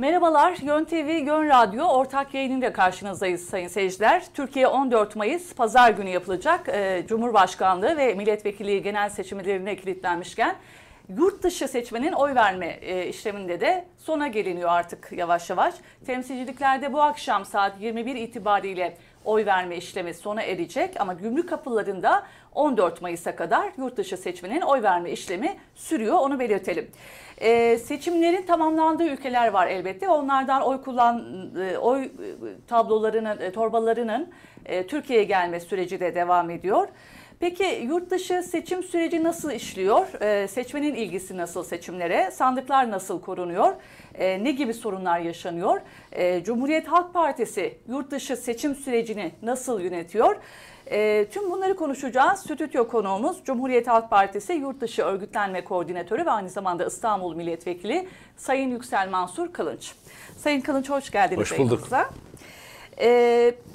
Merhabalar, Yön TV, Yön Radyo ortak yayınıyla karşınızdayız sayın seyirciler. Türkiye 14 Mayıs Pazar günü yapılacak e, Cumhurbaşkanlığı ve milletvekili genel seçimlerine kilitlenmişken yurt dışı seçmenin oy verme e, işleminde de sona geliniyor artık yavaş yavaş. Temsilciliklerde bu akşam saat 21 itibariyle oy verme işlemi sona erecek ama gümrük kapılarında 14 Mayıs'a kadar yurt dışı seçmenin oy verme işlemi sürüyor onu belirtelim. Ee, seçimlerin tamamlandığı ülkeler var elbette. Onlardan oy kullan e, oy e, tablolarının, e, torbalarının e, Türkiye'ye gelme süreci de devam ediyor. Peki yurt dışı seçim süreci nasıl işliyor? Ee, seçmenin ilgisi nasıl seçimlere? Sandıklar nasıl korunuyor? Ee, ne gibi sorunlar yaşanıyor? Ee, Cumhuriyet Halk Partisi yurt dışı seçim sürecini nasıl yönetiyor? Ee, tüm bunları konuşacağız. Stüdyo konuğumuz Cumhuriyet Halk Partisi Yurt Dışı Örgütlenme Koordinatörü ve aynı zamanda İstanbul Milletvekili Sayın Yüksel Mansur Kılınç. Sayın Kılınç hoş geldiniz. Hoş bulduk.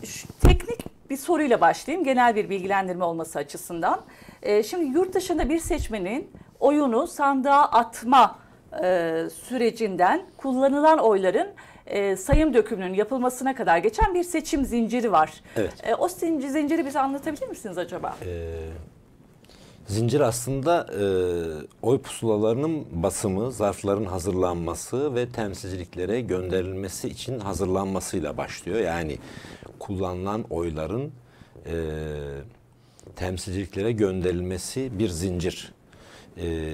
Şu, teknik bir soruyla başlayayım. Genel bir bilgilendirme olması açısından. Ee, şimdi yurt dışında bir seçmenin oyunu sandığa atma e, sürecinden kullanılan oyların e, sayım dökümünün yapılmasına kadar geçen bir seçim zinciri var. Evet. E, o zinciri, zinciri bize anlatabilir misiniz acaba? Ee, zincir aslında e, oy pusulalarının basımı, zarfların hazırlanması ve temsilciliklere gönderilmesi için hazırlanmasıyla başlıyor. Yani kullanılan oyların e, temsilciliklere gönderilmesi bir zincir. E,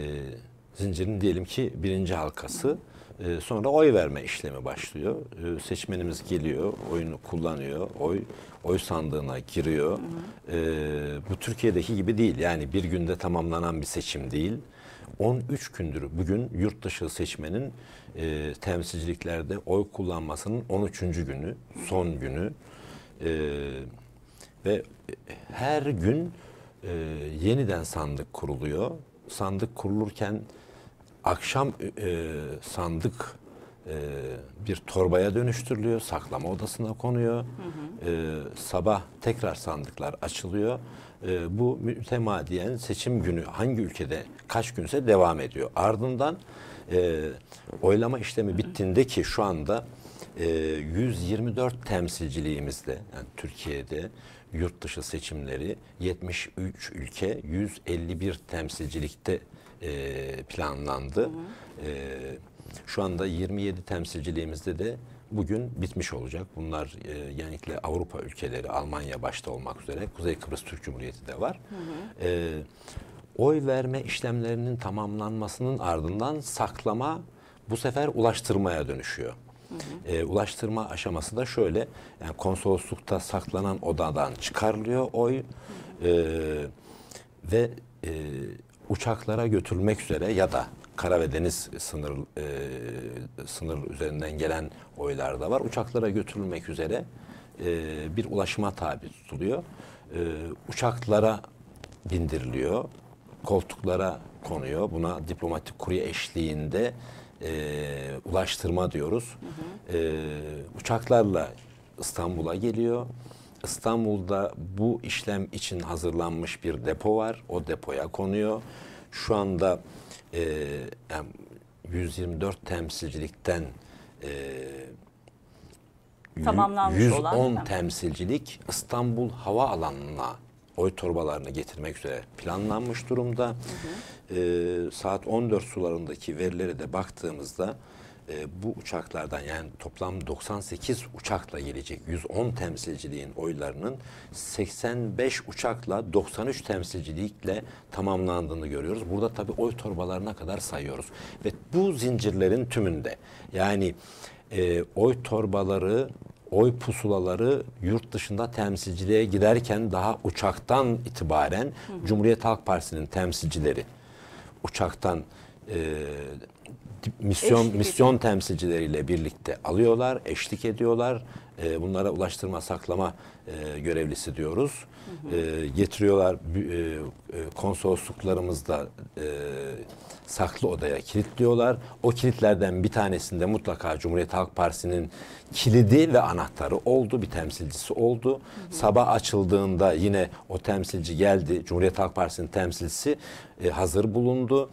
zincirin diyelim ki birinci halkası. E, sonra oy verme işlemi başlıyor. E, seçmenimiz geliyor, oyunu kullanıyor, oy oy sandığına giriyor. E, bu Türkiye'deki gibi değil. Yani bir günde tamamlanan bir seçim değil. 13 gündür bugün yurt dışı seçmenin e, temsilciliklerde oy kullanmasının 13. günü, son günü. E, ve her gün e, yeniden sandık kuruluyor. Sandık kurulurken akşam e, sandık e, bir torbaya dönüştürülüyor, saklama odasına konuyor. Hı hı. E, sabah tekrar sandıklar açılıyor. E, bu mütemadiyen seçim günü hangi ülkede kaç günse devam ediyor. Ardından e, oylama işlemi bittiğinde ki şu anda e, 124 temsilciliğimizde yani Türkiye'de yurt dışı seçimleri 73 ülke 151 temsilcilikte e, planlandı. Hı hı. E, şu anda 27 temsilciliğimizde de bugün bitmiş olacak. Bunlar e, genellikle Avrupa ülkeleri, Almanya başta olmak üzere, Kuzey Kıbrıs Türk Cumhuriyeti de var. Hı hı. E, oy verme işlemlerinin tamamlanmasının ardından saklama bu sefer ulaştırmaya dönüşüyor. Hı hı. E, ulaştırma aşaması da şöyle, yani konsoloslukta saklanan odadan çıkarılıyor oy hı hı. E, ve e, uçaklara götürülmek üzere ya da kara ve deniz sınır e, sınır üzerinden gelen oylar da var. Uçaklara götürülmek üzere e, bir ulaşıma tabi tutuluyor. E, uçaklara bindiriliyor. Koltuklara konuyor. Buna diplomatik kurye eşliğinde e, ulaştırma diyoruz. Hı hı. E, uçaklarla İstanbul'a geliyor. İstanbul'da bu işlem için hazırlanmış bir depo var. O depoya konuyor. Şu anda e, yani 124 temsilcilikten e, Tamamlanmış 110 olan, temsilcilik İstanbul Hava Alanı'na oy torbalarını getirmek üzere planlanmış durumda. Hı hı. E, saat 14 sularındaki verilere de baktığımızda e, bu uçaklardan yani toplam 98 uçakla gelecek 110 temsilciliğin oylarının 85 uçakla 93 temsilcilikle tamamlandığını görüyoruz. Burada tabii oy torbalarına kadar sayıyoruz. Ve bu zincirlerin tümünde yani e, oy torbaları oy pusulaları yurt dışında temsilciliğe giderken daha uçaktan itibaren hı. Cumhuriyet Halk Partisi'nin temsilcileri uçaktan e, misyon eşlik misyon temsilcileriyle birlikte alıyorlar, eşlik ediyorlar. E, bunlara ulaştırma saklama e, görevlisi diyoruz. Hı hı. E, getiriyorlar e, konsolosluklarımızda e, saklı odaya kilitliyorlar. O kilitlerden bir tanesinde mutlaka Cumhuriyet Halk Partisi'nin kilidi ve anahtarı oldu. Bir temsilcisi oldu. Hı hı. Sabah açıldığında yine o temsilci geldi. Cumhuriyet Halk Partisi'nin temsilcisi e, hazır bulundu.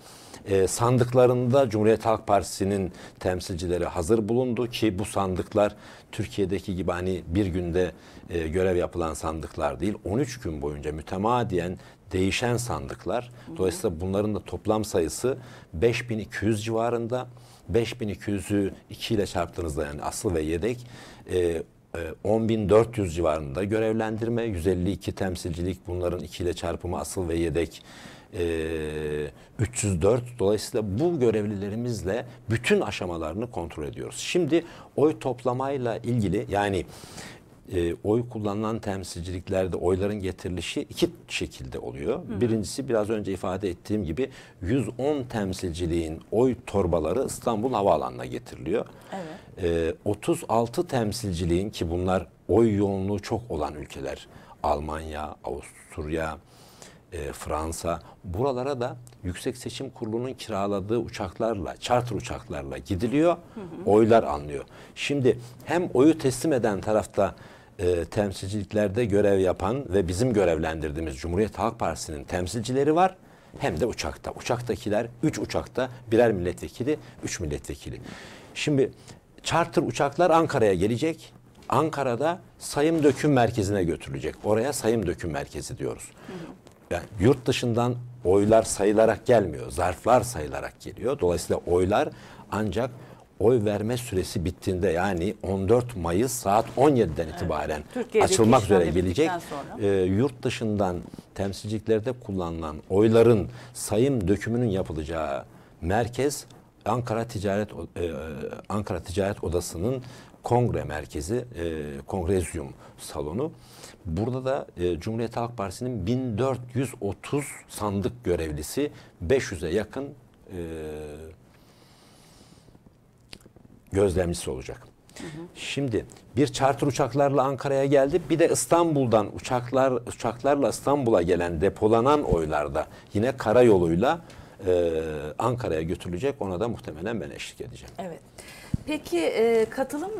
E, sandıklarında Cumhuriyet Halk Partisi'nin temsilcileri hazır bulundu ki bu sandıklar Türkiye'deki gibi hani bir günde e, görev yapılan sandıklar değil. 13 gün boyunca mütemadiyen değişen sandıklar. Dolayısıyla bunların da toplam sayısı 5200 civarında. 5200'ü 2 ile çarptığınızda yani asıl ve yedek e, 10.400 e, civarında görevlendirme, 152 temsilcilik bunların 2 ile çarpımı asıl ve yedek 304. E, Dolayısıyla bu görevlilerimizle bütün aşamalarını kontrol ediyoruz. Şimdi oy toplamayla ilgili yani e, oy kullanılan temsilciliklerde oyların getirilişi iki şekilde oluyor. Hı hı. Birincisi biraz önce ifade ettiğim gibi 110 temsilciliğin oy torbaları İstanbul Havaalanı'na getiriliyor. Evet. E, 36 temsilciliğin ki bunlar oy yoğunluğu çok olan ülkeler. Almanya, Avusturya, e, Fransa buralara da Yüksek Seçim Kurulu'nun kiraladığı uçaklarla, charter uçaklarla gidiliyor. Hı hı. Oylar alınıyor. Şimdi hem oyu teslim eden tarafta e, temsilciliklerde görev yapan ve bizim görevlendirdiğimiz Cumhuriyet Halk Partisi'nin temsilcileri var. Hem de uçakta. Uçaktakiler 3 uçakta birer milletvekili, 3 milletvekili. Şimdi charter uçaklar Ankara'ya gelecek. Ankara'da sayım döküm merkezine götürülecek. Oraya sayım döküm merkezi diyoruz. Yani yurt dışından oylar sayılarak gelmiyor. Zarflar sayılarak geliyor. Dolayısıyla oylar ancak oy verme süresi bittiğinde yani 14 Mayıs saat 17'den itibaren evet. açılmak üzere gelecek. E, yurt dışından temsilciliklerde kullanılan oyların sayım dökümünün yapılacağı merkez Ankara Ticaret e, Ankara Ticaret Odası'nın kongre merkezi, e, kongrezyum salonu. Burada da e, Cumhuriyet Halk Partisi'nin 1430 sandık görevlisi 500'e yakın e, gözlemcisi olacak. Şimdi bir charter uçaklarla Ankara'ya geldi. Bir de İstanbul'dan uçaklar uçaklarla İstanbul'a gelen depolanan oylarda yine karayoluyla e, Ankara'ya götürülecek. Ona da muhtemelen ben eşlik edeceğim. Evet. Peki e, katılım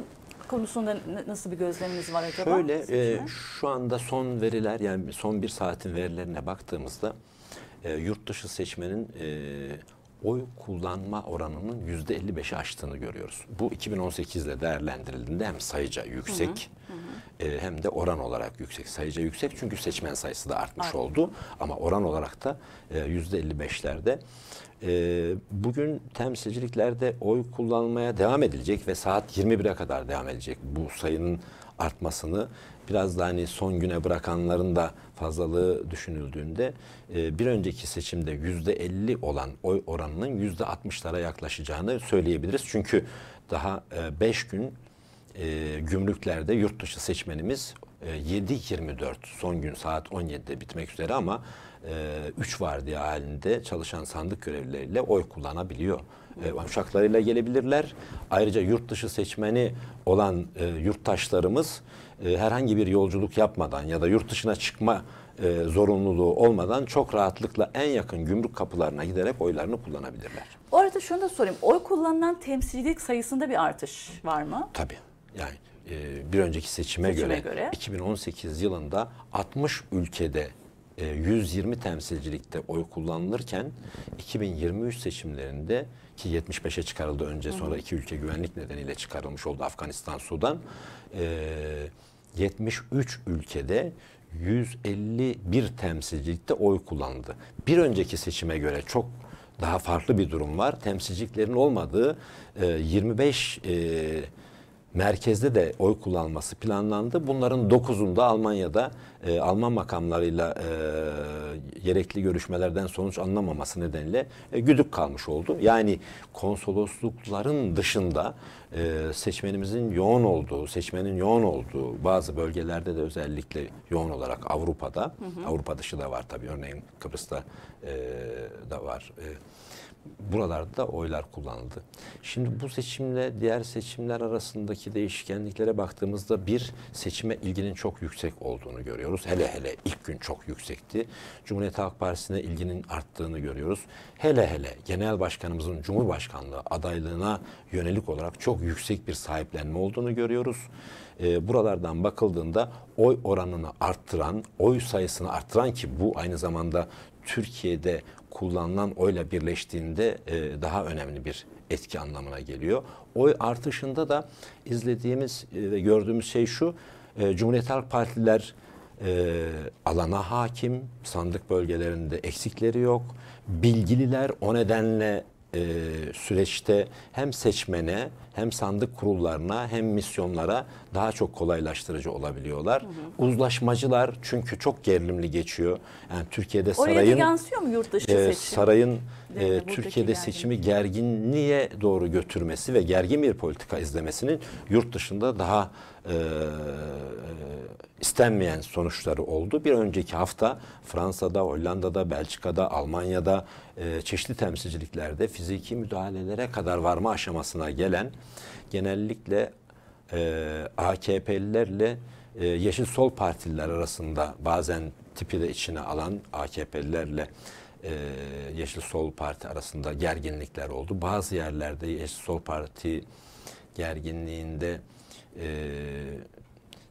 konusunda nasıl bir gözleminiz var acaba? Şöyle e, şu anda son veriler yani son bir saatin verilerine baktığımızda e, yurt dışı seçmenin e, oy kullanma oranının yüzde 55'i aştığını görüyoruz. Bu 2018 ile değerlendirildiğinde hem sayıca yüksek hı hı. E, hem de oran olarak yüksek. Sayıca yüksek çünkü seçmen sayısı da artmış Aynen. oldu ama oran olarak da e, yüzde 55'lerde. E, bugün temsilciliklerde oy kullanmaya devam edilecek ve saat 21'e kadar devam edecek bu sayının artmasını biraz da hani son güne bırakanların da fazlalığı düşünüldüğünde e, bir önceki seçimde yüzde 50 olan oy oranının yüzde 60'lara yaklaşacağını söyleyebiliriz. Çünkü daha 5 e, gün e, gümrüklerde yurt dışı seçmenimiz 7-24 son gün saat 17'de bitmek üzere ama 3 vardiya halinde çalışan sandık görevlileriyle oy kullanabiliyor. Uçaklarıyla gelebilirler. Ayrıca yurt dışı seçmeni olan yurttaşlarımız e, herhangi bir yolculuk yapmadan ya da yurt dışına çıkma e, zorunluluğu olmadan çok rahatlıkla en yakın gümrük kapılarına giderek oylarını kullanabilirler. O arada şunu da sorayım. Oy kullanılan temsilcilik sayısında bir artış var mı? Tabii. Yani e, bir önceki seçime, seçime göre, göre 2018 yılında 60 ülkede 120 e, temsilcilikte oy kullanılırken 2023 seçimlerinde ki 75'e çıkarıldı önce sonra iki ülke güvenlik nedeniyle çıkarılmış oldu Afganistan, Sudan. 73 ülkede 151 temsilcilikte oy kullandı. Bir önceki seçime göre çok daha farklı bir durum var. Temsilciliklerin olmadığı 25 merkezde de oy kullanılması planlandı. Bunların 9'unda Almanya'da e, Alman makamlarıyla e, gerekli görüşmelerden sonuç anlamaması nedeniyle e, güdük kalmış oldu. Yani konsoloslukların dışında e, seçmenimizin yoğun olduğu, seçmenin yoğun olduğu bazı bölgelerde de özellikle yoğun olarak Avrupa'da, hı hı. Avrupa dışı da var tabii örneğin Kıbrıs'ta e, da var. E, buralarda oylar kullanıldı. Şimdi bu seçimle diğer seçimler arasındaki değişkenliklere baktığımızda bir seçime ilginin çok yüksek olduğunu görüyoruz. Hele hele ilk gün çok yüksekti. Cumhuriyet Halk Partisi'ne ilginin arttığını görüyoruz. Hele hele genel başkanımızın Cumhurbaşkanlığı adaylığına yönelik olarak çok yüksek bir sahiplenme olduğunu görüyoruz. E, buralardan bakıldığında oy oranını arttıran, oy sayısını arttıran ki bu aynı zamanda Türkiye'de kullanılan oyla birleştiğinde e, daha önemli bir etki anlamına geliyor. Oy artışında da izlediğimiz e, ve gördüğümüz şey şu. E, Cumhuriyet Halk Partiler e, alana hakim, sandık bölgelerinde eksikleri yok. Bilgililer o nedenle e, süreçte hem seçmene hem sandık kurullarına hem misyonlara daha çok kolaylaştırıcı olabiliyorlar. Hı hı. Uzlaşmacılar çünkü çok gerilimli geçiyor. Yani Türkiye'de Oraya sarayın yansıyor mu yurt dışı e, seçim? sarayın? E, Türkiye'de seçimi gerginliğe doğru götürmesi ve gergin bir politika izlemesinin yurt dışında daha e, e, istenmeyen sonuçları oldu. Bir önceki hafta Fransa'da, Hollanda'da, Belçika'da, Almanya'da e, çeşitli temsilciliklerde fiziki müdahalelere kadar varma aşamasına gelen genellikle e, AKP'lilerle e, Yeşil Sol Partililer arasında bazen tipi de içine alan AKP'lilerle e, Yeşil Sol Parti arasında gerginlikler oldu. Bazı yerlerde Yeşil Sol Parti gerginliğinde e,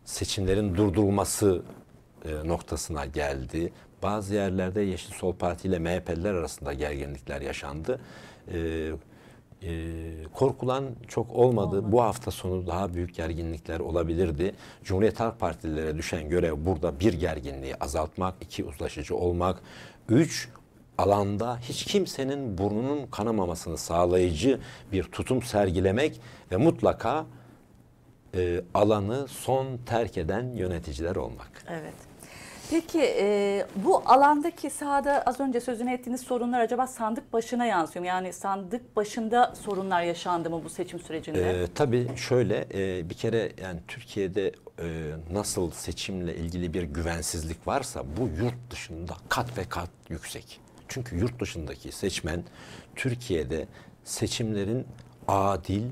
seçimlerin durdurulması e, noktasına geldi. Bazı yerlerde Yeşil Sol Parti ile MHP'liler arasında gerginlikler yaşandı. E, e, korkulan çok olmadı. Bu hafta sonu daha büyük gerginlikler olabilirdi. Cumhuriyet Halk Partililere düşen görev burada bir gerginliği azaltmak, iki uzlaşıcı olmak, üç alanda hiç kimsenin burnunun kanamamasını sağlayıcı bir tutum sergilemek ve mutlaka e, alanı son terk eden yöneticiler olmak. Evet. Peki e, bu alandaki sahada az önce sözünü ettiğiniz sorunlar acaba sandık başına yansıyor mu? Yani sandık başında sorunlar yaşandı mı bu seçim sürecinde? Ee, tabii şöyle e, bir kere yani Türkiye'de e, nasıl seçimle ilgili bir güvensizlik varsa bu yurt dışında kat ve kat yüksek. Çünkü yurt dışındaki seçmen Türkiye'de seçimlerin adil,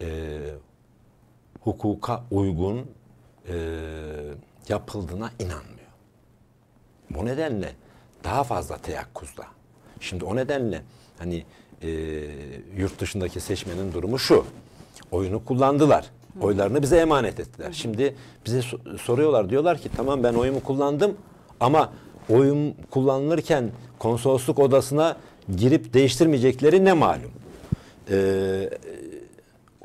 e, hukuka uygun e, yapıldığına inanmıyor. Bu nedenle daha fazla teyakkuzda. Şimdi o nedenle hani e, yurt dışındaki seçmenin durumu şu. Oyunu kullandılar. Oylarını bize emanet ettiler. Şimdi bize so- soruyorlar diyorlar ki tamam ben oyumu kullandım ama oyum kullanılırken konsolosluk odasına girip değiştirmeyecekleri ne malum. Ee,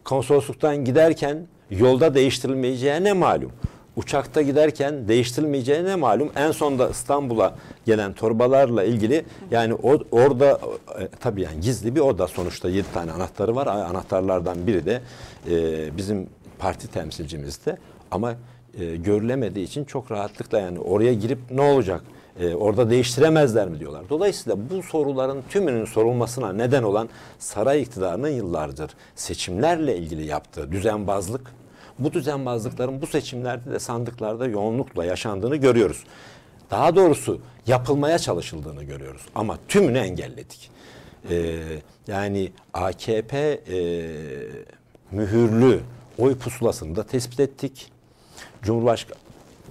konsolosluktan giderken yolda değiştirilmeyeceği ne malum. Uçakta giderken değiştirilmeyeceği ne malum. En sonda İstanbul'a gelen torbalarla ilgili yani o, orada e, tabii yani gizli bir oda sonuçta 7 tane anahtarı var. Anahtarlardan biri de e, bizim parti temsilcimizde ama e, görülemediği için çok rahatlıkla yani oraya girip ne olacak? E, orada değiştiremezler mi diyorlar. Dolayısıyla bu soruların tümünün sorulmasına neden olan saray iktidarının yıllardır seçimlerle ilgili yaptığı düzenbazlık, bu düzenbazlıkların bu seçimlerde de sandıklarda yoğunlukla yaşandığını görüyoruz. Daha doğrusu yapılmaya çalışıldığını görüyoruz ama tümünü engelledik. E, yani AKP e, mühürlü oy pusulasını da tespit ettik. Cumhurbaşkanı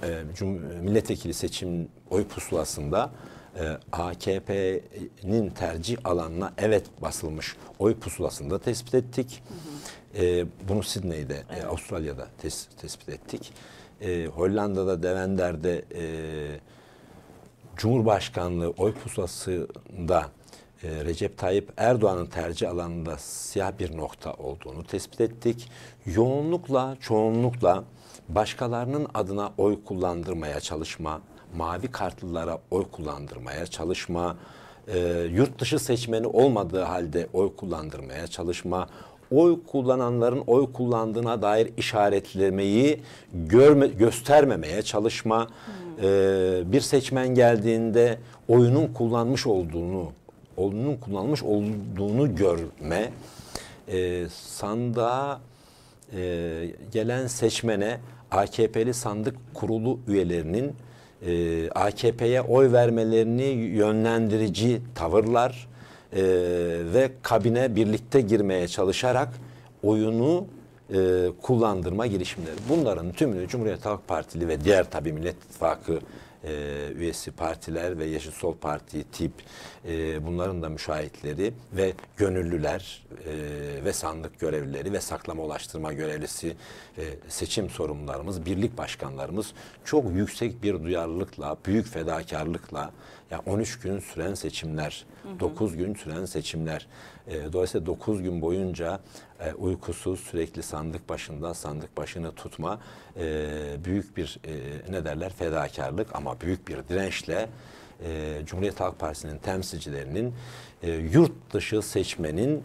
e, Cum milletvekili seçim oy pusulasında e, AKP'nin tercih alanına evet basılmış oy pusulasını da tespit ettik. Hı hı. E, bunu Sydney'de, evet. e, Avustralya'da tes tespit ettik. E, Hollanda'da, Devender'de e, Cumhurbaşkanlığı oy pusulasında e, Recep Tayyip Erdoğan'ın tercih alanında siyah bir nokta olduğunu tespit ettik. Yoğunlukla, çoğunlukla başkalarının adına oy kullandırmaya çalışma, mavi kartlılara oy kullandırmaya çalışma, e, yurt dışı seçmeni olmadığı halde oy kullandırmaya çalışma, oy kullananların oy kullandığına dair işaretlemeyi görme, göstermemeye çalışma, e, bir seçmen geldiğinde oyunun kullanmış olduğunu, oyunun kullanmış olduğunu görme, e, sandığa e, gelen seçmene AKP'li sandık kurulu üyelerinin e, AKP'ye oy vermelerini yönlendirici tavırlar e, ve kabine birlikte girmeye çalışarak oyunu e, kullandırma girişimleri. Bunların tümünü Cumhuriyet Halk Partili ve diğer tabi Millet İttifakı e, üyesi partiler ve Yeşil Sol Parti tip e, bunların da müşahitleri ve gönüllüler e, ve sandık görevlileri ve saklama ulaştırma görevlisi e, seçim sorumlularımız, birlik başkanlarımız çok yüksek bir duyarlılıkla, büyük fedakarlıkla Yani 13 gün süren seçimler, 9 gün süren seçimler. E, dolayısıyla 9 gün boyunca e, uykusuz sürekli sandık başında sandık başını tutma e, büyük bir e, ne derler fedakarlık ama büyük bir dirençle e, Cumhuriyet Halk Partisi'nin temsilcilerinin e, yurt dışı seçmenin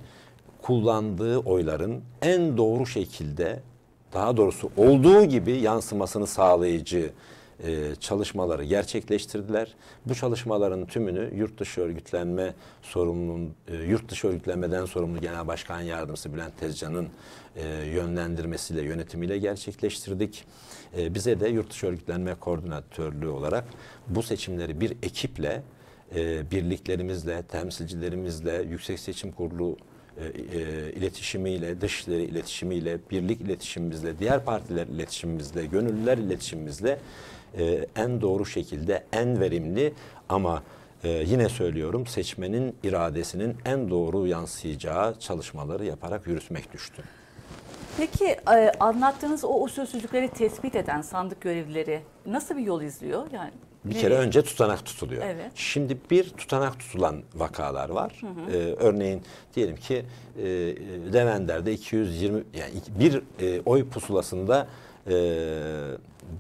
kullandığı oyların en doğru şekilde daha doğrusu olduğu gibi yansımasını sağlayıcı e, çalışmaları gerçekleştirdiler. Bu çalışmaların tümünü yurt dışı örgütlenme sorumlunun e, yurt dışı örgütlenmeden sorumlu Genel Başkan Yardımcısı Bülent Tezcan'ın e, yönlendirmesiyle, yönetimiyle gerçekleştirdik. E, bize de yurt dışı örgütlenme koordinatörlüğü olarak bu seçimleri bir ekiple e, birliklerimizle, temsilcilerimizle, Yüksek Seçim Kurulu e, e, iletişimiyle, dışişleri iletişimiyle, birlik iletişimimizle, diğer partiler iletişimimizle, gönüllüler iletişimimizle e, en doğru şekilde, en verimli ama e, yine söylüyorum seçmenin iradesinin en doğru yansıyacağı çalışmaları yaparak yürütmek düştü. Peki e, anlattığınız o usulsüzlükleri tespit eden sandık görevlileri nasıl bir yol izliyor? Yani Bir kere önce tutanak tutuluyor. Evet. Şimdi bir tutanak tutulan vakalar var. Ee, örneğin diyelim ki e, Levender'de 220 yani bir e, oy pusulasında e,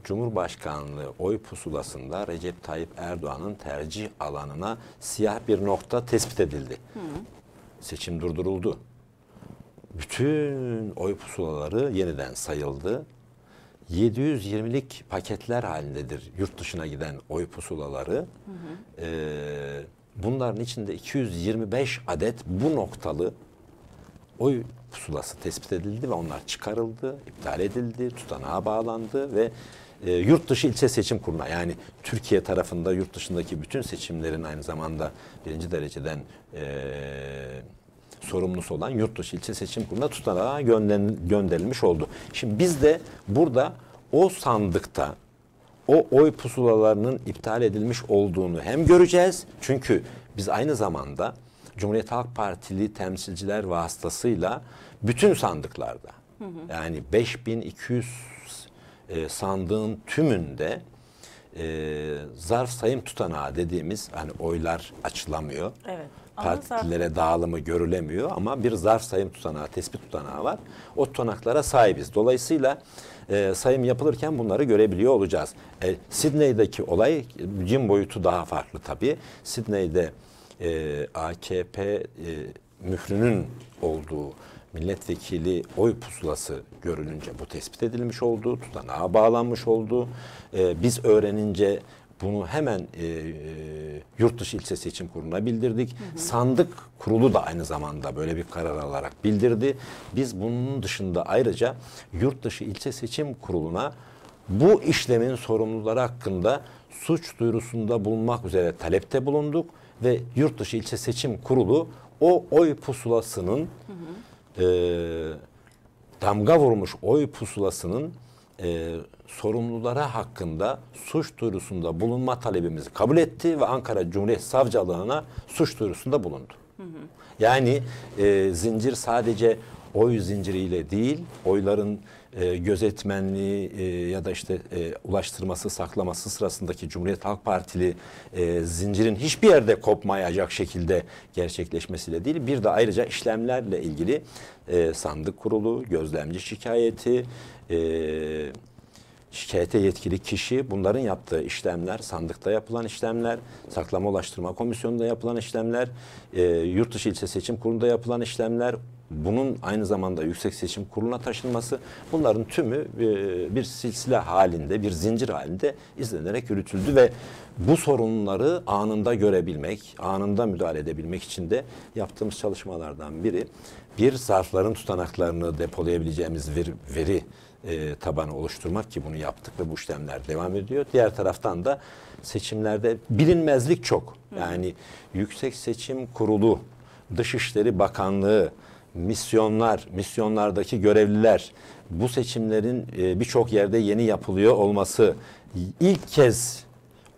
Cumhurbaşkanlığı oy pusulasında Recep Tayyip Erdoğan'ın tercih alanına siyah bir nokta tespit edildi. Seçim durduruldu. Bütün oy pusulaları yeniden sayıldı. 720'lik paketler halindedir yurt dışına giden oy pusulaları. Ee, bunların içinde 225 adet bu noktalı oy pusulası tespit edildi ve onlar çıkarıldı, iptal edildi, tutanağa bağlandı ve e, yurt dışı ilçe seçim kuruluna yani Türkiye tarafında yurt dışındaki bütün seçimlerin aynı zamanda birinci dereceden e, sorumlusu olan yurt dışı ilçe seçim kuruluna tutanağa gönder- gönderilmiş oldu. Şimdi biz de burada o sandıkta o oy pusulalarının iptal edilmiş olduğunu hem göreceğiz. Çünkü biz aynı zamanda Cumhuriyet Halk Partili temsilciler vasıtasıyla bütün sandıklarda yani 5200 e, sandığın tümünde e, zarf sayım tutanağı dediğimiz hani oylar açılamıyor. Evet. Ama zarf- Partilere dağılımı görülemiyor ama bir zarf sayım tutanağı, tespit tutanağı var. O tutanaklara sahibiz. Dolayısıyla e, sayım yapılırken bunları görebiliyor olacağız. E, Sidney'deki olay cin boyutu daha farklı tabii. Sidney'de e, AKP e, mührünün olduğu milletvekili oy pusulası görülünce bu tespit edilmiş oldu, tutanağa bağlanmış oldu. E, biz öğrenince bunu hemen e, e, yurt dışı ilçe seçim kuruluna bildirdik. Sandık kurulu da aynı zamanda böyle bir karar alarak bildirdi. Biz bunun dışında ayrıca yurt dışı ilçe seçim kuruluna bu işlemin sorumluları hakkında suç duyurusunda bulunmak üzere talepte bulunduk ve yurt dışı ilçe seçim kurulu o oy pusulasının e, damga vurmuş oy pusulasının e, sorumlulara hakkında suç duyurusunda bulunma talebimizi kabul etti ve Ankara Cumhuriyet Savcılığına suç duyurusunda bulundu. Yani e, zincir sadece oy zinciriyle değil, oyların e, gözetmenliği e, ya da işte e, ulaştırması, saklaması sırasındaki Cumhuriyet Halk Partili zincirin hiçbir yerde kopmayacak şekilde gerçekleşmesiyle değil, bir de ayrıca işlemlerle ilgili sandık kurulu, gözlemci şikayeti, e, şikayete yetkili kişi bunların yaptığı işlemler, sandıkta yapılan işlemler, saklama ulaştırma komisyonunda yapılan işlemler, yurt dışı ilçe seçim kurulunda yapılan işlemler, bunun aynı zamanda yüksek seçim kuruluna taşınması bunların tümü e, bir silsile halinde, bir zincir halinde izlenerek yürütüldü ve bu sorunları anında görebilmek, anında müdahale edebilmek için de yaptığımız çalışmalardan biri bir zarfların tutanaklarını depolayabileceğimiz bir veri e, tabanı oluşturmak ki bunu yaptık ve bu işlemler devam ediyor. Diğer taraftan da seçimlerde bilinmezlik çok. Yani Yüksek Seçim Kurulu, Dışişleri Bakanlığı, misyonlar, misyonlardaki görevliler, bu seçimlerin e, birçok yerde yeni yapılıyor olması, ilk kez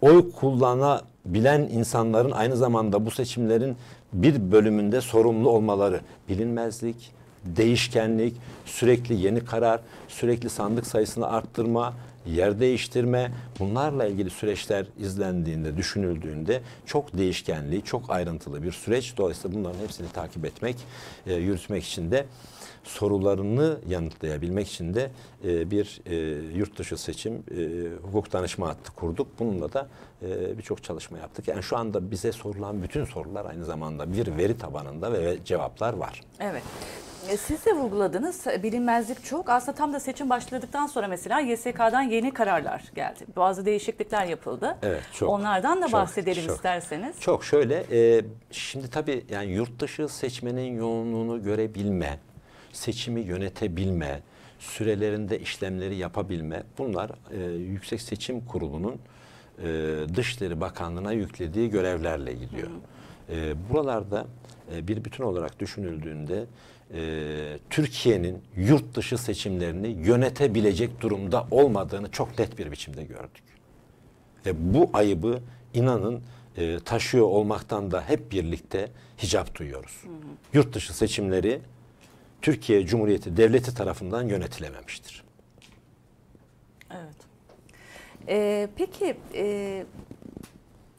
oy kullanabilen insanların aynı zamanda bu seçimlerin bir bölümünde sorumlu olmaları, bilinmezlik, değişkenlik, sürekli yeni karar, sürekli sandık sayısını arttırma, yer değiştirme bunlarla ilgili süreçler izlendiğinde, düşünüldüğünde çok değişkenli, çok ayrıntılı bir süreç. Dolayısıyla bunların hepsini takip etmek, e, yürütmek için de sorularını yanıtlayabilmek için de e, bir e, yurt dışı seçim e, hukuk danışma hattı kurduk. Bununla da e, birçok çalışma yaptık. Yani şu anda bize sorulan bütün sorular aynı zamanda bir veri tabanında ve cevaplar var. Evet. E, Siz de vurguladınız e, bilinmezlik çok. Aslında tam da seçim başladıktan sonra mesela YSK'dan yeni kararlar geldi. Bazı değişiklikler yapıldı. Evet, çok, Onlardan da çok, bahsedelim çok. isterseniz. Çok şöyle, e, şimdi tabii yani yurt dışı seçmenin yoğunluğunu görebilme, seçimi yönetebilme, sürelerinde işlemleri yapabilme bunlar e, Yüksek Seçim Kurulu'nun e, Dışişleri Bakanlığı'na yüklediği görevlerle gidiyor. E, buralarda e, bir bütün olarak düşünüldüğünde e, Türkiye'nin yurt dışı seçimlerini yönetebilecek durumda olmadığını çok net bir biçimde gördük. Ve bu ayıbı inanın e, taşıyor olmaktan da hep birlikte hicap duyuyoruz. Yurt dışı seçimleri Türkiye Cumhuriyeti Devleti tarafından yönetilememiştir. Evet. E, peki e,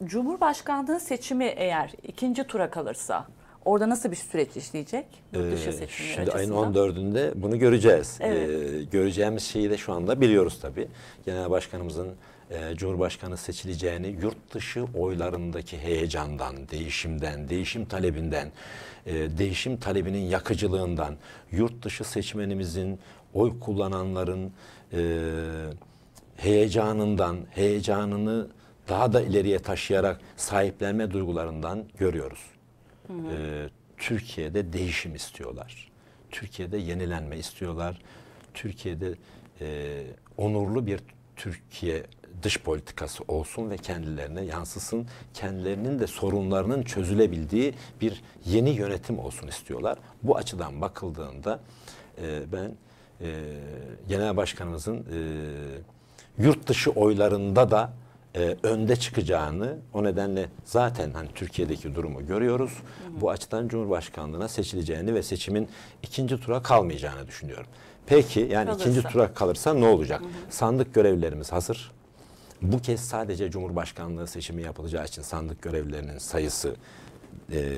Cumhurbaşkanlığı seçimi eğer ikinci tura kalırsa orada nasıl bir süreç işleyecek? Yurt dışı Ee, seçimleri Şimdi ayın açısından. 14'ünde bunu göreceğiz. Evet. Ee, göreceğimiz şeyi de şu anda biliyoruz tabii. Genel Başkanımızın e, Cumhurbaşkanı seçileceğini yurt dışı oylarındaki heyecandan, değişimden, değişim talebinden, e, değişim talebinin yakıcılığından, yurt dışı seçmenimizin, oy kullananların e, heyecanından, heyecanını daha da ileriye taşıyarak sahiplenme duygularından görüyoruz. Ee, Türkiye'de değişim istiyorlar. Türkiye'de yenilenme istiyorlar. Türkiye'de e, onurlu bir Türkiye dış politikası olsun ve kendilerine yansısın. Kendilerinin de sorunlarının çözülebildiği bir yeni yönetim olsun istiyorlar. Bu açıdan bakıldığında e, ben e, Genel Başkanımızın e, yurt dışı oylarında da e, önde çıkacağını o nedenle zaten hani Türkiye'deki durumu görüyoruz. Bu açıdan Cumhurbaşkanlığına seçileceğini ve seçimin ikinci tura kalmayacağını düşünüyorum. Peki yani Kalırsa. ikinci tura kalırsa ne olacak? Sandık görevlilerimiz hazır. Bu kez sadece Cumhurbaşkanlığı seçimi yapılacağı için sandık görevlilerinin sayısı e,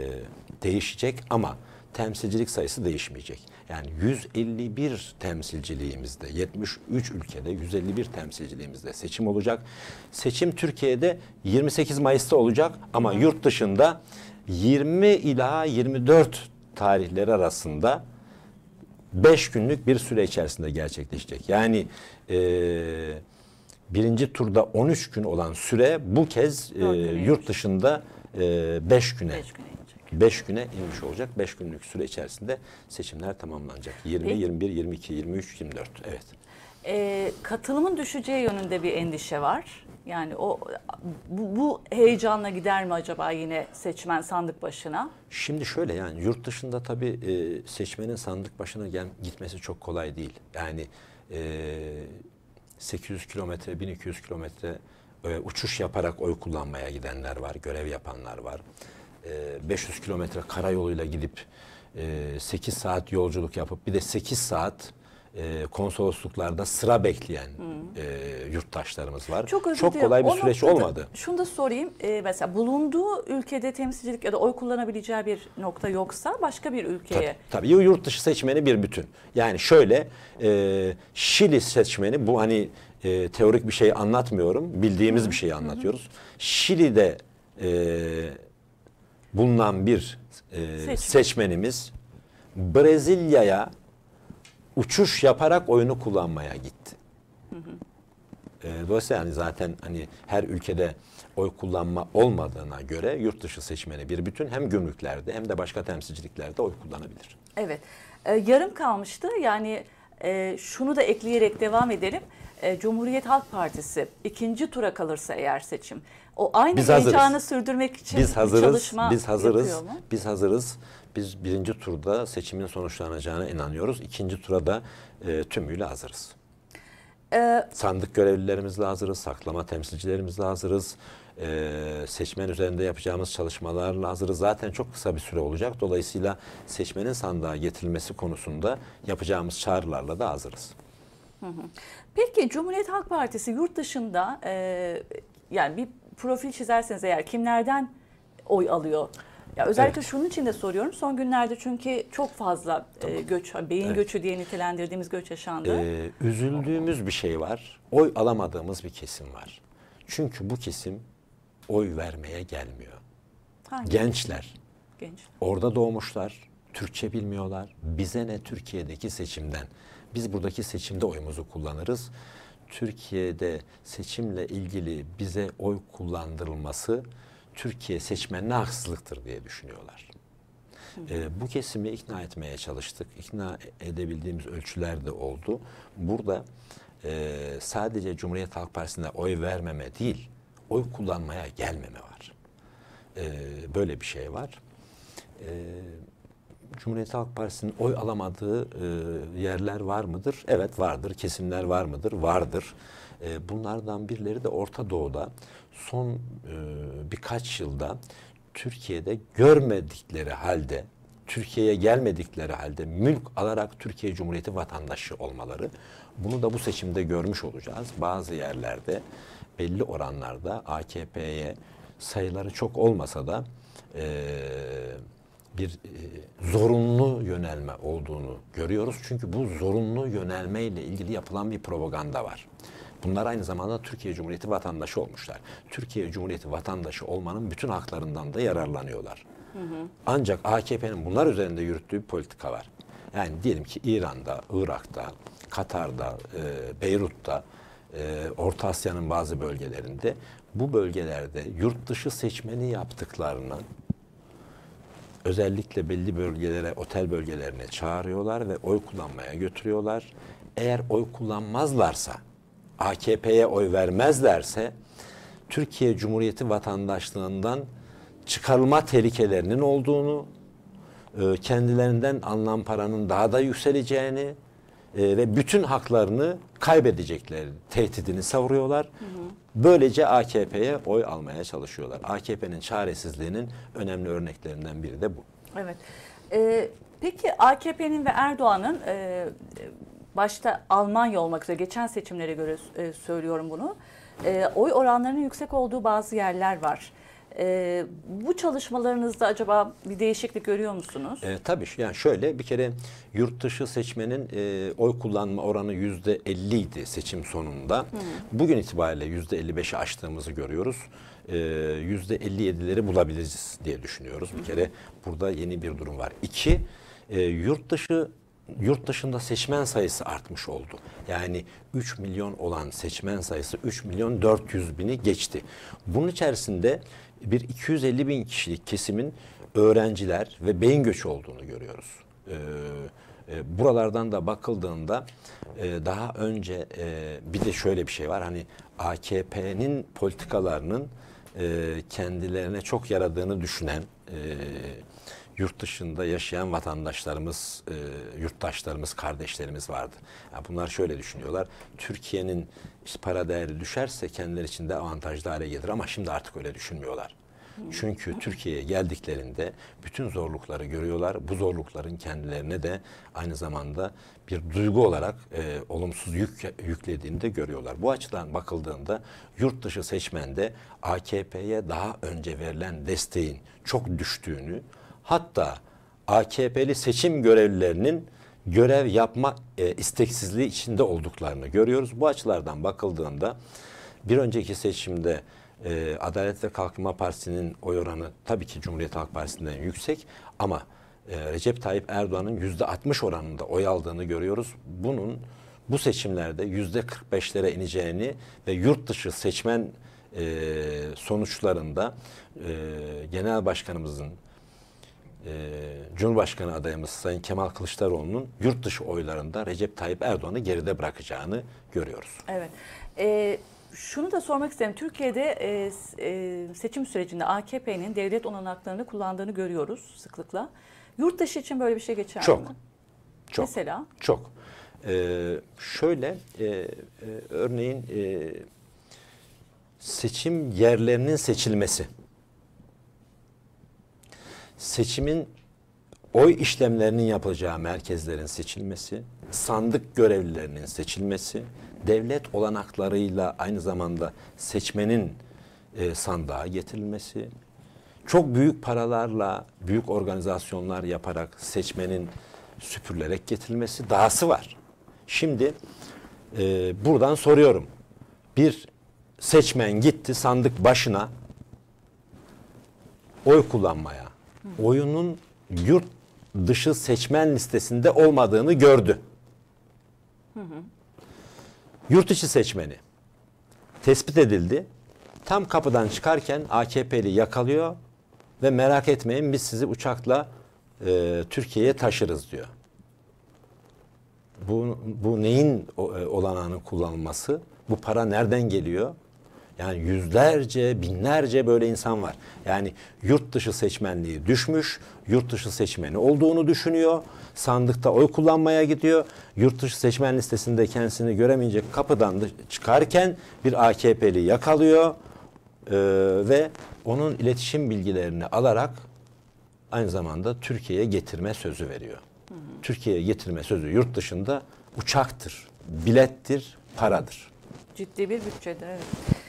değişecek ama temsilcilik sayısı değişmeyecek. Yani 151 temsilciliğimizde, 73 ülkede 151 temsilciliğimizde seçim olacak. Seçim Türkiye'de 28 Mayıs'ta olacak ama yurt dışında 20 ila 24 tarihleri arasında 5 günlük bir süre içerisinde gerçekleşecek. Yani e, birinci turda 13 gün olan süre bu kez e, yurt dışında 5 güne Beş güne. 5 güne inmiş olacak. 5 günlük süre içerisinde seçimler tamamlanacak. 20, Peki. 21, 22, 23, 24. Evet. E, katılımın düşeceği yönünde bir endişe var. Yani o bu, bu heyecanla gider mi acaba yine seçmen sandık başına? Şimdi şöyle yani yurt dışında tabii e, seçmenin sandık başına gel, gitmesi çok kolay değil. Yani e, 800 kilometre, 1200 kilometre e, uçuş yaparak oy kullanmaya gidenler var, görev yapanlar var. E, 500 kilometre karayoluyla gidip e, 8 saat yolculuk yapıp bir de 8 saat e, konsolosluklarda sıra bekleyen e, yurttaşlarımız var. Çok özür dilerim. kolay bir O süreç noktada olmadı. Şunu da sorayım. Mesela bulunduğu ülkede temsilcilik ya da oy kullanabileceği bir nokta yoksa başka bir ülkeye Tabii, tabii yurt dışı seçmeni bir bütün. Yani şöyle e, Şili seçmeni bu hani e, teorik bir şey anlatmıyorum. Bildiğimiz bir şeyi anlatıyoruz. Şili'de e, bulunan bir e, Seçmen. seçmenimiz Brezilya'ya uçuş yaparak oyunu kullanmaya gitti. E, dolayısıyla yani zaten hani her ülkede oy kullanma olmadığına göre yurt dışı seçmeni bir bütün hem gümrüklerde hem de başka temsilciliklerde oy kullanabilir. Evet. Ee, yarım kalmıştı. Yani e, şunu da ekleyerek devam edelim. E, Cumhuriyet Halk Partisi ikinci tura kalırsa eğer seçim o aynı Biz hazırız. heyecanı sürdürmek için Biz hazırız. çalışma Biz hazırız. yapıyor mu? Biz hazırız. Biz birinci turda seçimin sonuçlanacağına inanıyoruz. İkinci tura da e, tümüyle hazırız. Ee, Sandık görevlilerimizle hazırız, saklama temsilcilerimizle hazırız. E, seçmen üzerinde yapacağımız çalışmalarla hazırız. Zaten çok kısa bir süre olacak. Dolayısıyla seçmenin sandığa getirilmesi konusunda yapacağımız çağrılarla da hazırız. Peki Cumhuriyet Halk Partisi yurt dışında e, yani bir profil çizerseniz eğer kimlerden oy alıyor? Ya özellikle Evet. şunun için de soruyorum. Son günlerde çünkü çok fazla e, göç, beyin Evet. göçü diye nitelendirdiğimiz göç yaşandı. Ee, üzüldüğümüz bir şey var. Oy alamadığımız bir kesim var. Çünkü bu kesim oy vermeye gelmiyor. Hangi Gençler genç? orada doğmuşlar, Türkçe bilmiyorlar. Bize ne Türkiye'deki seçimden? Biz buradaki seçimde oyumuzu kullanırız. Türkiye'de seçimle ilgili bize oy kullandırılması Türkiye seçmenine haksızlıktır diye düşünüyorlar. Ee, bu kesimi ikna etmeye çalıştık. İkna edebildiğimiz ölçüler de oldu. Burada e, sadece Cumhuriyet Halk Partisi'ne oy vermeme değil, oy kullanmaya gelmeme var. Ee, böyle bir şey var. Ee, Cumhuriyet Halk Partisi'nin oy alamadığı e, yerler var mıdır? Evet vardır. Kesimler var mıdır? Vardır. E, bunlardan birileri de Orta Doğu'da son e, birkaç yılda Türkiye'de görmedikleri halde, Türkiye'ye gelmedikleri halde mülk alarak Türkiye Cumhuriyeti vatandaşı olmaları. Bunu da bu seçimde görmüş olacağız. Bazı yerlerde belli oranlarda AKP'ye sayıları çok olmasa da e, bir e, zorunlu yönelme olduğunu görüyoruz. Çünkü bu zorunlu yönelme ile ilgili yapılan bir propaganda var. Bunlar aynı zamanda Türkiye Cumhuriyeti vatandaşı olmuşlar. Türkiye Cumhuriyeti vatandaşı olmanın bütün haklarından da yararlanıyorlar. Ancak AKP'nin bunlar üzerinde yürüttüğü bir politika var. Yani diyelim ki İran'da, Irak'ta, Katar'da, e, Beyrut'ta, e, Orta Asya'nın bazı bölgelerinde bu bölgelerde yurt dışı seçmeni yaptıklarını özellikle belli bölgelere, otel bölgelerine çağırıyorlar ve oy kullanmaya götürüyorlar. Eğer oy kullanmazlarsa, AKP'ye oy vermezlerse Türkiye Cumhuriyeti vatandaşlığından çıkarılma tehlikelerinin olduğunu, e, kendilerinden alınan paranın daha da yükseleceğini e, ve bütün haklarını kaybedecekleri tehdidini savuruyorlar. Böylece AKP'ye oy almaya çalışıyorlar. AKP'nin çaresizliğinin önemli örneklerinden biri de bu. Evet. Ee, peki AKP'nin ve Erdoğan'ın e, başta Almanya olmak üzere geçen seçimlere göre e, söylüyorum bunu. e, oy oranlarının yüksek olduğu bazı yerler var. E, bu çalışmalarınızda acaba bir değişiklik görüyor musunuz? E, tabii yani şöyle bir kere yurt dışı seçmenin e, oy kullanma oranı yüzde 50 idi seçim sonunda. Bugün itibariyle yüzde 55'i aştığımızı görüyoruz. E, Yüzde 57'leri bulabiliriz diye düşünüyoruz. Bir kere burada yeni bir durum var. İki, e, yurt dışı yurt dışında seçmen sayısı artmış oldu. Yani 3 milyon olan seçmen sayısı 3 milyon 400 bini geçti. Bunun içerisinde bir 250 bin kişilik kesimin öğrenciler ve beyin göçü olduğunu görüyoruz. Ee, e, buralardan da bakıldığında e, daha önce e, bir de şöyle bir şey var hani AKP'nin politikalarının kendilerine çok yaradığını düşünen yurt dışında yaşayan vatandaşlarımız, e, yurttaşlarımız, kardeşlerimiz vardı. Yani bunlar şöyle düşünüyorlar. Türkiye'nin işte para değeri düşerse kendileri için de avantajlı hale gelir ama şimdi artık öyle düşünmüyorlar. Çünkü Türkiye'ye geldiklerinde bütün zorlukları görüyorlar. Bu zorlukların kendilerine de aynı zamanda bir duygu olarak e, olumsuz yük yüklediğini de görüyorlar. Bu açıdan bakıldığında yurt dışı seçmende AKP'ye daha önce verilen desteğin çok düştüğünü, hatta AKP'li seçim görevlilerinin görev yapma e, isteksizliği içinde olduklarını görüyoruz. Bu açılardan bakıldığında bir önceki seçimde e, Adalet ve Kalkınma Partisi'nin oy oranı tabii ki Cumhuriyet Halk Partisi'nden yüksek ama e, Recep Tayyip Erdoğan'ın yüzde 60 oranında oy aldığını görüyoruz. Bunun bu seçimlerde yüzde 45'lere ineceğini ve yurt dışı seçmen e, sonuçlarında e, Genel Başkanımızın e, Cumhurbaşkanı adayımız Sayın Kemal Kılıçdaroğlu'nun yurt dışı oylarında Recep Tayyip Erdoğan'ı geride bırakacağını görüyoruz. Evet. Ee, şunu da sormak isterim. Türkiye'de e, e, seçim sürecinde AKP'nin devlet olanaklarını kullandığını görüyoruz sıklıkla. Yurt dışı için böyle bir şey geçer Çok. mi? Çok. Mesela? Çok. Ee, şöyle e, e, örneğin e, seçim yerlerinin seçilmesi. Seçimin oy işlemlerinin yapılacağı merkezlerin seçilmesi, sandık görevlilerinin seçilmesi, devlet olanaklarıyla aynı zamanda seçmenin e, sandığa getirilmesi, çok büyük paralarla büyük organizasyonlar yaparak seçmenin süpürülerek getirilmesi dahası var. Şimdi e, buradan soruyorum. Bir seçmen gitti sandık başına oy kullanmaya. Oyunun yurt dışı seçmen listesinde olmadığını gördü. Yurt içi seçmeni tespit edildi. Tam kapıdan çıkarken AKP'li yakalıyor ve merak etmeyin biz sizi uçakla e, Türkiye'ye taşırız diyor. Bu, bu neyin o- e, olanağının kullanılması? Bu para nereden geliyor? Yani yüzlerce, binlerce böyle insan var. Yani yurt dışı seçmenliği düşmüş, yurt dışı seçmeni olduğunu düşünüyor. Sandıkta oy kullanmaya gidiyor. Yurt dışı seçmen listesinde kendisini göremeyecek kapıdan da çıkarken bir AKP'li yakalıyor Ee, ve onun iletişim bilgilerini alarak aynı zamanda Türkiye'ye getirme sözü veriyor. Türkiye'ye getirme sözü yurt dışında uçaktır, bilettir, paradır. Ciddi bir bütçedir. Evet.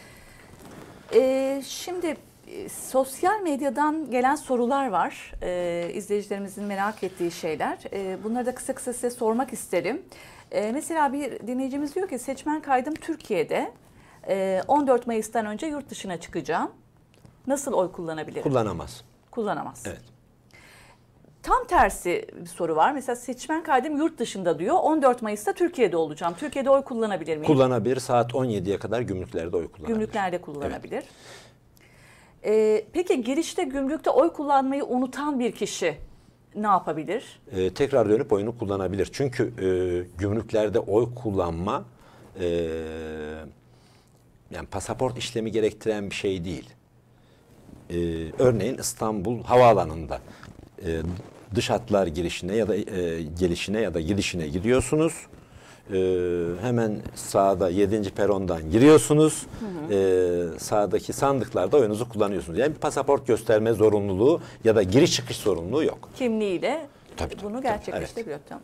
Ee, şimdi e, sosyal medyadan gelen sorular var. Ee, izleyicilerimizin merak ettiği şeyler. Ee, bunları da kısa kısa size sormak isterim. Ee, mesela bir dinleyicimiz diyor ki seçmen kaydım Türkiye'de. Ee, 14 Mayıs'tan önce yurt dışına çıkacağım. Nasıl oy kullanabilirim? Kullanamaz. Kullanamaz. Evet. Tam tersi bir soru var. Mesela seçmen kaydım yurt dışında diyor. 14 Mayıs'ta Türkiye'de olacağım. Türkiye'de oy kullanabilir miyim? Kullanabilir. Saat 17'ye kadar gümrüklerde oy kullanabilir. Gümrüklerde kullanabilir. Ee, peki girişte gümrükte oy kullanmayı unutan bir kişi ne yapabilir? Ee, tekrar dönüp oyunu kullanabilir. Çünkü e, gümrüklerde oy kullanma e, yani pasaport işlemi gerektiren bir şey değil. Ee, örneğin İstanbul Havaalanı'nda e, dış hatlar girişine ya da e, gelişine ya da gidişine gidiyorsunuz. Ee, hemen sağda 7. perondan giriyorsunuz. Ee, sağdaki sandıklarda oyunuzu kullanıyorsunuz. Yani bir pasaport gösterme zorunluluğu ya da giriş çıkış zorunluluğu yok. Kimliğiyle Tabii, tabii, bunu tabii, gerçekleştirebiliyor. Tamam.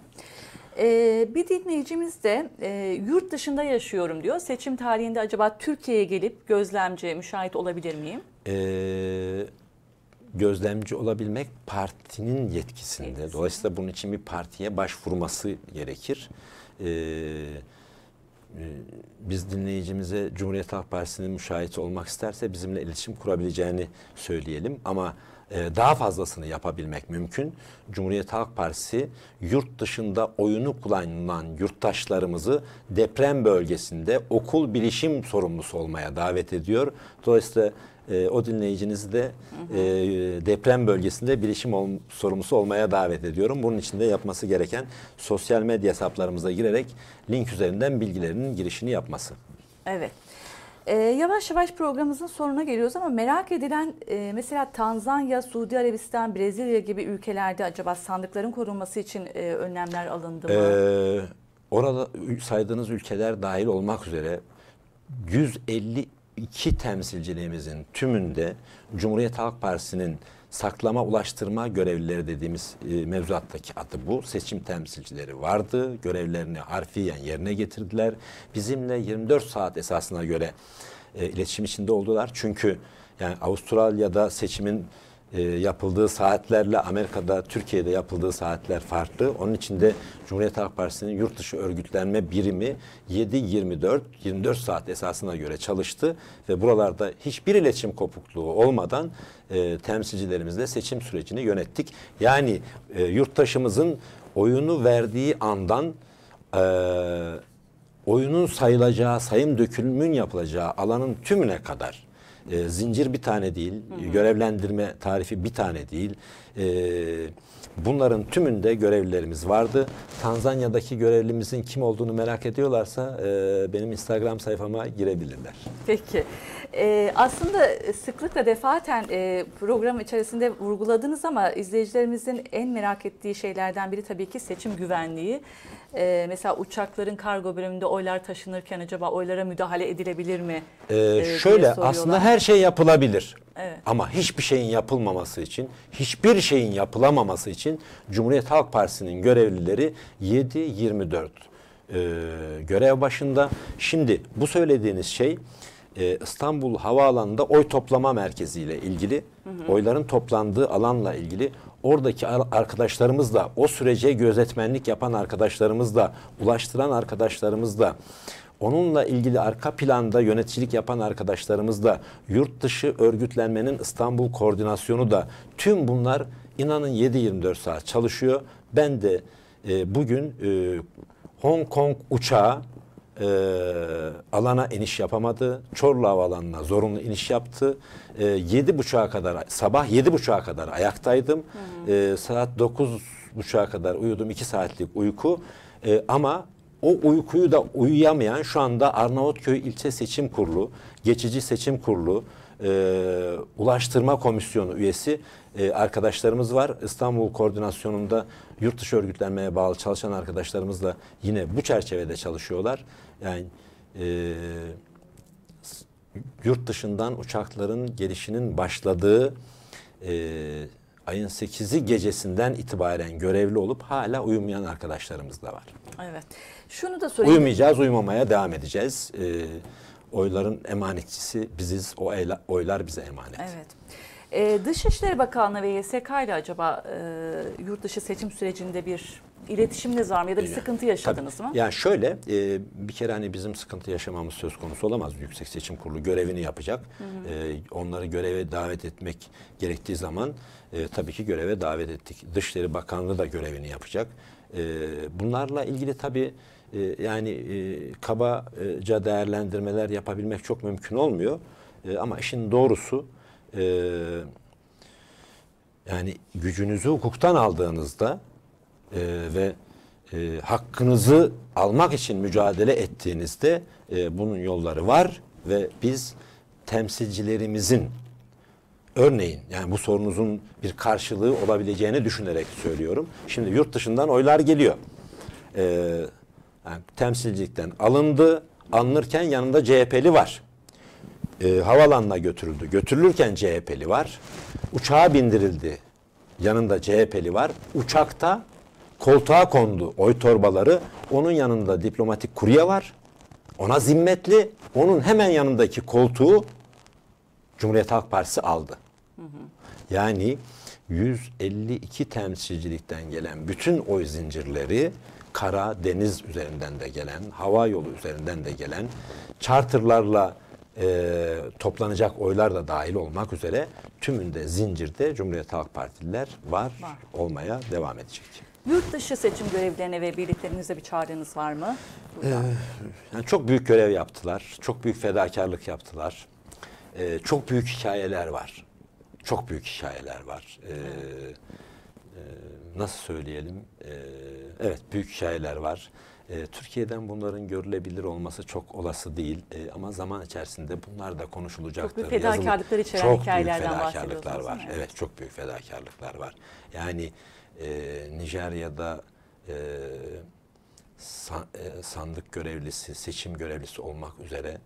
Ee, bir dinleyicimiz de e, yurt dışında yaşıyorum diyor. Seçim tarihinde acaba Türkiye'ye gelip gözlemci, müşahit olabilir miyim? Ee, gözlemci olabilmek partinin yetkisinde. Yetkisinde. Dolayısıyla bunun için bir partiye başvurması gerekir. Ee, e, biz dinleyicimize Cumhuriyet Halk Partisi'nin müşahit olmak isterse bizimle iletişim kurabileceğini söyleyelim. Ama e, daha fazlasını yapabilmek mümkün. Cumhuriyet Halk Partisi yurt dışında oyunu kullanan yurttaşlarımızı deprem bölgesinde okul bilişim sorumlusu olmaya davet ediyor. Dolayısıyla e, o dinleyicinizi de e, deprem bölgesinde bilişim ol, sorumlusu olmaya davet ediyorum. Bunun için de yapması gereken sosyal medya hesaplarımıza girerek link üzerinden bilgilerinin girişini yapması. Evet. Ee, yavaş yavaş programımızın sonuna geliyoruz ama merak edilen e, mesela Tanzanya, Suudi Arabistan, Brezilya gibi ülkelerde acaba sandıkların korunması için e, önlemler alındı mı? Ee, orada saydığınız ülkeler dahil olmak üzere 152 temsilciliğimizin tümünde Cumhuriyet Halk Partisi'nin saklama ulaştırma görevlileri dediğimiz e, mevzuattaki adı bu. Seçim temsilcileri vardı. Görevlerini harfiyen yerine getirdiler. Bizimle 24 saat esasına göre e, iletişim içinde oldular. Çünkü yani Avustralya'da seçimin e, yapıldığı saatlerle Amerika'da, Türkiye'de yapıldığı saatler farklı. Onun için de Cumhuriyet Halk Partisi'nin yurt dışı örgütlenme birimi 7-24, 24 saat esasına göre çalıştı ve buralarda hiçbir iletişim kopukluğu olmadan e, temsilcilerimizle seçim sürecini yönettik. Yani e, yurttaşımızın oyunu verdiği andan e, oyunun sayılacağı, sayım dökülümün yapılacağı alanın tümüne kadar e, zincir bir tane değil, görevlendirme tarifi bir tane değil. E, bunların tümünde görevlilerimiz vardı. Tanzanya'daki görevlimizin kim olduğunu merak ediyorlarsa e, benim Instagram sayfama girebilirler. Peki. Ee, aslında sıklıkla defaten e, program içerisinde vurguladınız ama izleyicilerimizin en merak ettiği şeylerden biri tabii ki seçim güvenliği. Ee, mesela uçakların kargo bölümünde oylar taşınırken acaba oylara müdahale edilebilir mi? Ee, diye şöyle aslında her şey yapılabilir. Evet. Ama hiçbir şeyin yapılmaması için, hiçbir şeyin yapılamaması için Cumhuriyet Halk Partisi'nin görevlileri 7-24 e, görev başında. Şimdi bu söylediğiniz şey e, İstanbul Havaalanı'nda oy toplama merkezi ile ilgili, oyların toplandığı alanla ilgili oradaki ar- arkadaşlarımızla, o sürece gözetmenlik yapan arkadaşlarımızla, ulaştıran arkadaşlarımızla, Onunla ilgili arka planda yöneticilik yapan arkadaşlarımız da yurt dışı örgütlenmenin İstanbul koordinasyonu da tüm bunlar inanın 7-24 saat çalışıyor. Ben de e, bugün e, Hong Kong uçağı e, alana iniş yapamadı. Çorlu Havaalanı'na zorunlu iniş yaptı. E, 7.30'a kadar sabah 7.30'a kadar ayaktaydım. E, saat 9.30'a kadar uyudum. 2 saatlik uyku. E, ama o uykuyu da uyuyamayan şu anda Arnavutköy İlçe Seçim Kurulu, Geçici Seçim Kurulu, e, Ulaştırma Komisyonu üyesi e, arkadaşlarımız var. İstanbul Koordinasyonu'nda yurt dışı örgütlenmeye bağlı çalışan arkadaşlarımız da yine bu çerçevede çalışıyorlar. Yani e, yurt dışından uçakların gelişinin başladığı e, ayın 8'i gecesinden itibaren görevli olup hala uyumayan arkadaşlarımız da var. Evet. Şunu da sorayım. Uyumayacağız, uyumamaya devam edeceğiz. Ee, oyların emanetçisi biziz, o oylar bize emanet. Evet. Ee, Dışişleri Bakanlığı ve YSK ile acaba e, yurt dışı seçim sürecinde bir iletişiminiz var mı ya da bir sıkıntı yaşadınız Tabii. mı? Yani şöyle, e, bir kere hani bizim sıkıntı yaşamamız söz konusu olamaz. Yüksek Seçim Kurulu görevini yapacak. E, onları göreve davet etmek gerektiği zaman e, tabii ki göreve davet ettik. Dışişleri Bakanlığı da görevini yapacak. E, bunlarla ilgili tabii e, yani e, kabaca değerlendirmeler yapabilmek çok mümkün olmuyor. E, ama işin doğrusu e, yani gücünüzü hukuktan aldığınızda e, ve e, hakkınızı almak için mücadele ettiğinizde e, bunun yolları var ve biz temsilcilerimizin örneğin yani bu sorunuzun bir karşılığı olabileceğini düşünerek söylüyorum. Şimdi yurt dışından oylar geliyor. E, yani temsilcilikten alındı, alınırken yanında CHP'li var e, havalanına götürüldü. Götürülürken CHP'li var. Uçağa bindirildi. Yanında CHP'li var. Uçakta koltuğa kondu oy torbaları. Onun yanında diplomatik kurye var. Ona zimmetli. Onun hemen yanındaki koltuğu Cumhuriyet Halk Partisi aldı. Yani 152 temsilcilikten gelen bütün oy zincirleri kara, deniz üzerinden de gelen, hava yolu üzerinden de gelen, charterlarla e, toplanacak oylar da dahil olmak üzere tümünde zincirde Cumhuriyet Halk Partililer var, Var. olmaya devam edecek. Yurt dışı seçim görevlilerine ve birliklerinize bir çağrınız var mı? Buradan. Yani çok büyük görev yaptılar. Çok büyük fedakarlık yaptılar. Ee, çok büyük hikayeler var. Çok büyük hikayeler var. Ee, e, nasıl söyleyelim? Ee, evet büyük hikayeler var. Ee, Türkiye'den bunların görülebilir olması çok olası değil. Ee, ama zaman içerisinde bunlar da konuşulacaktır. Çok büyük fedakarlıklar içeren çok hikayelerden büyük fedakarlıklar var. mi? Evet çok büyük fedakarlıklar var. Yani e, Nijerya'da e, e, sandık görevlisi, seçim görevlisi olmak üzere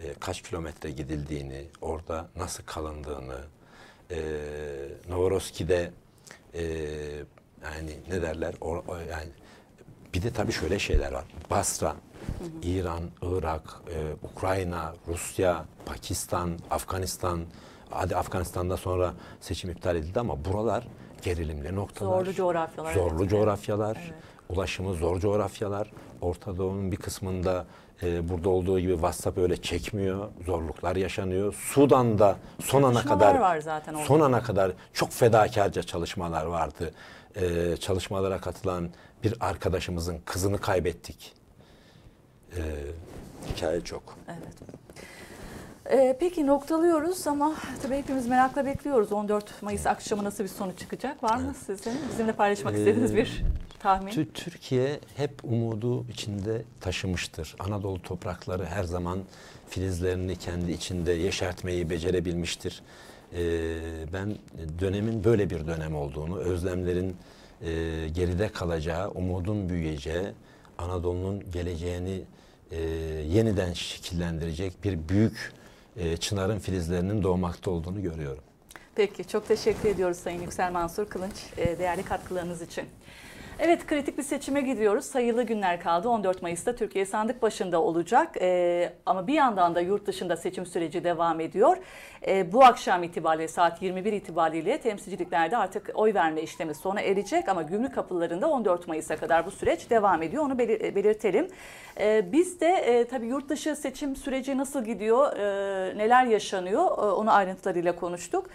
e, kaç kilometre gidildiğini, orada nasıl kalındığını, e, Novoroski'de e, yani ne derler, o, o- yani bir de tabii şöyle şeyler var. Basra, İran, Irak, e, Ukrayna, Rusya, Pakistan, Afganistan, hadi Afganistan'da sonra seçim iptal edildi ama buralar gerilimli noktalar. Zorlu coğrafyalar, Zorlu evet. coğrafyalar, Evet. ulaşımı zor coğrafyalar. Orta Doğu'nun bir kısmında e, burada olduğu gibi WhatsApp öyle çekmiyor. Zorluklar yaşanıyor. Sudan'da son ana kadar var zaten orada. son ana kadar çok fedakarca çalışmalar vardı. E, çalışmalara katılan bir arkadaşımızın kızını kaybettik. E, hikaye çok. Evet. Ee, peki noktalıyoruz ama tabii hepimiz merakla bekliyoruz. 14 Mayıs akşamı nasıl bir sonuç çıkacak? Var mı sizin bizimle paylaşmak Ee, istediğiniz bir tahmin? Tü- Türkiye hep umudu içinde taşımıştır. Anadolu toprakları her zaman filizlerini kendi içinde yeşertmeyi becerebilmiştir. Ee, ben dönemin böyle bir dönem olduğunu, özlemlerin e, geride kalacağı, umudun büyüyeceği, Anadolu'nun geleceğini e, yeniden şekillendirecek bir büyük e, çınarın filizlerinin doğmakta olduğunu görüyorum. Peki çok teşekkür ediyoruz Sayın Yüksel Mansur Kılınç değerli katkılarınız için. Evet kritik bir seçime gidiyoruz. Sayılı günler kaldı. 14 Mayıs'ta Türkiye sandık başında olacak. Ee, ama bir yandan da yurt dışında seçim süreci devam ediyor. Ee, bu akşam itibariyle saat 21 itibariyle temsilciliklerde artık oy verme işlemi sona erecek. Ama gümrük kapılarında 14 Mayıs'a kadar bu süreç devam ediyor. Onu belir- belirtelim. Ee, biz de e, tabii yurt dışı seçim süreci nasıl gidiyor, e, neler yaşanıyor e, onu ayrıntılarıyla konuştuk.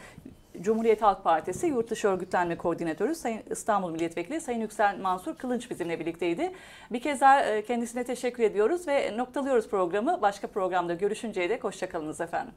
Cumhuriyet Halk Partisi Yurtdışı Örgütlenme Koordinatörü Sayın İstanbul Milletvekili Sayın Yüksel Mansur Kılınç bizimle birlikteydi. Bir kez daha e, kendisine teşekkür ediyoruz ve noktalıyoruz programı. Başka programda görüşünceye dek hoşçakalınız efendim.